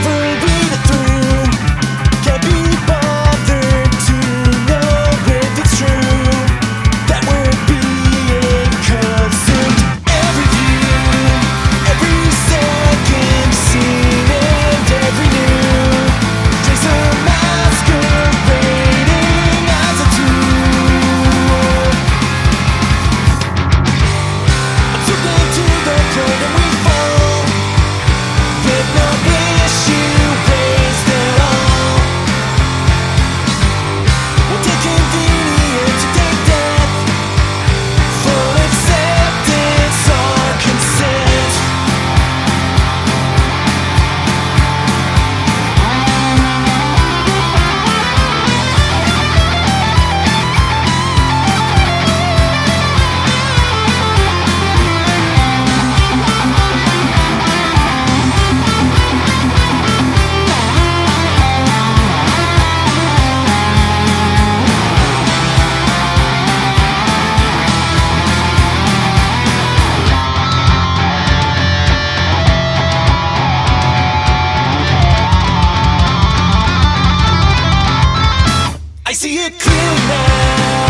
never I see it clearly now.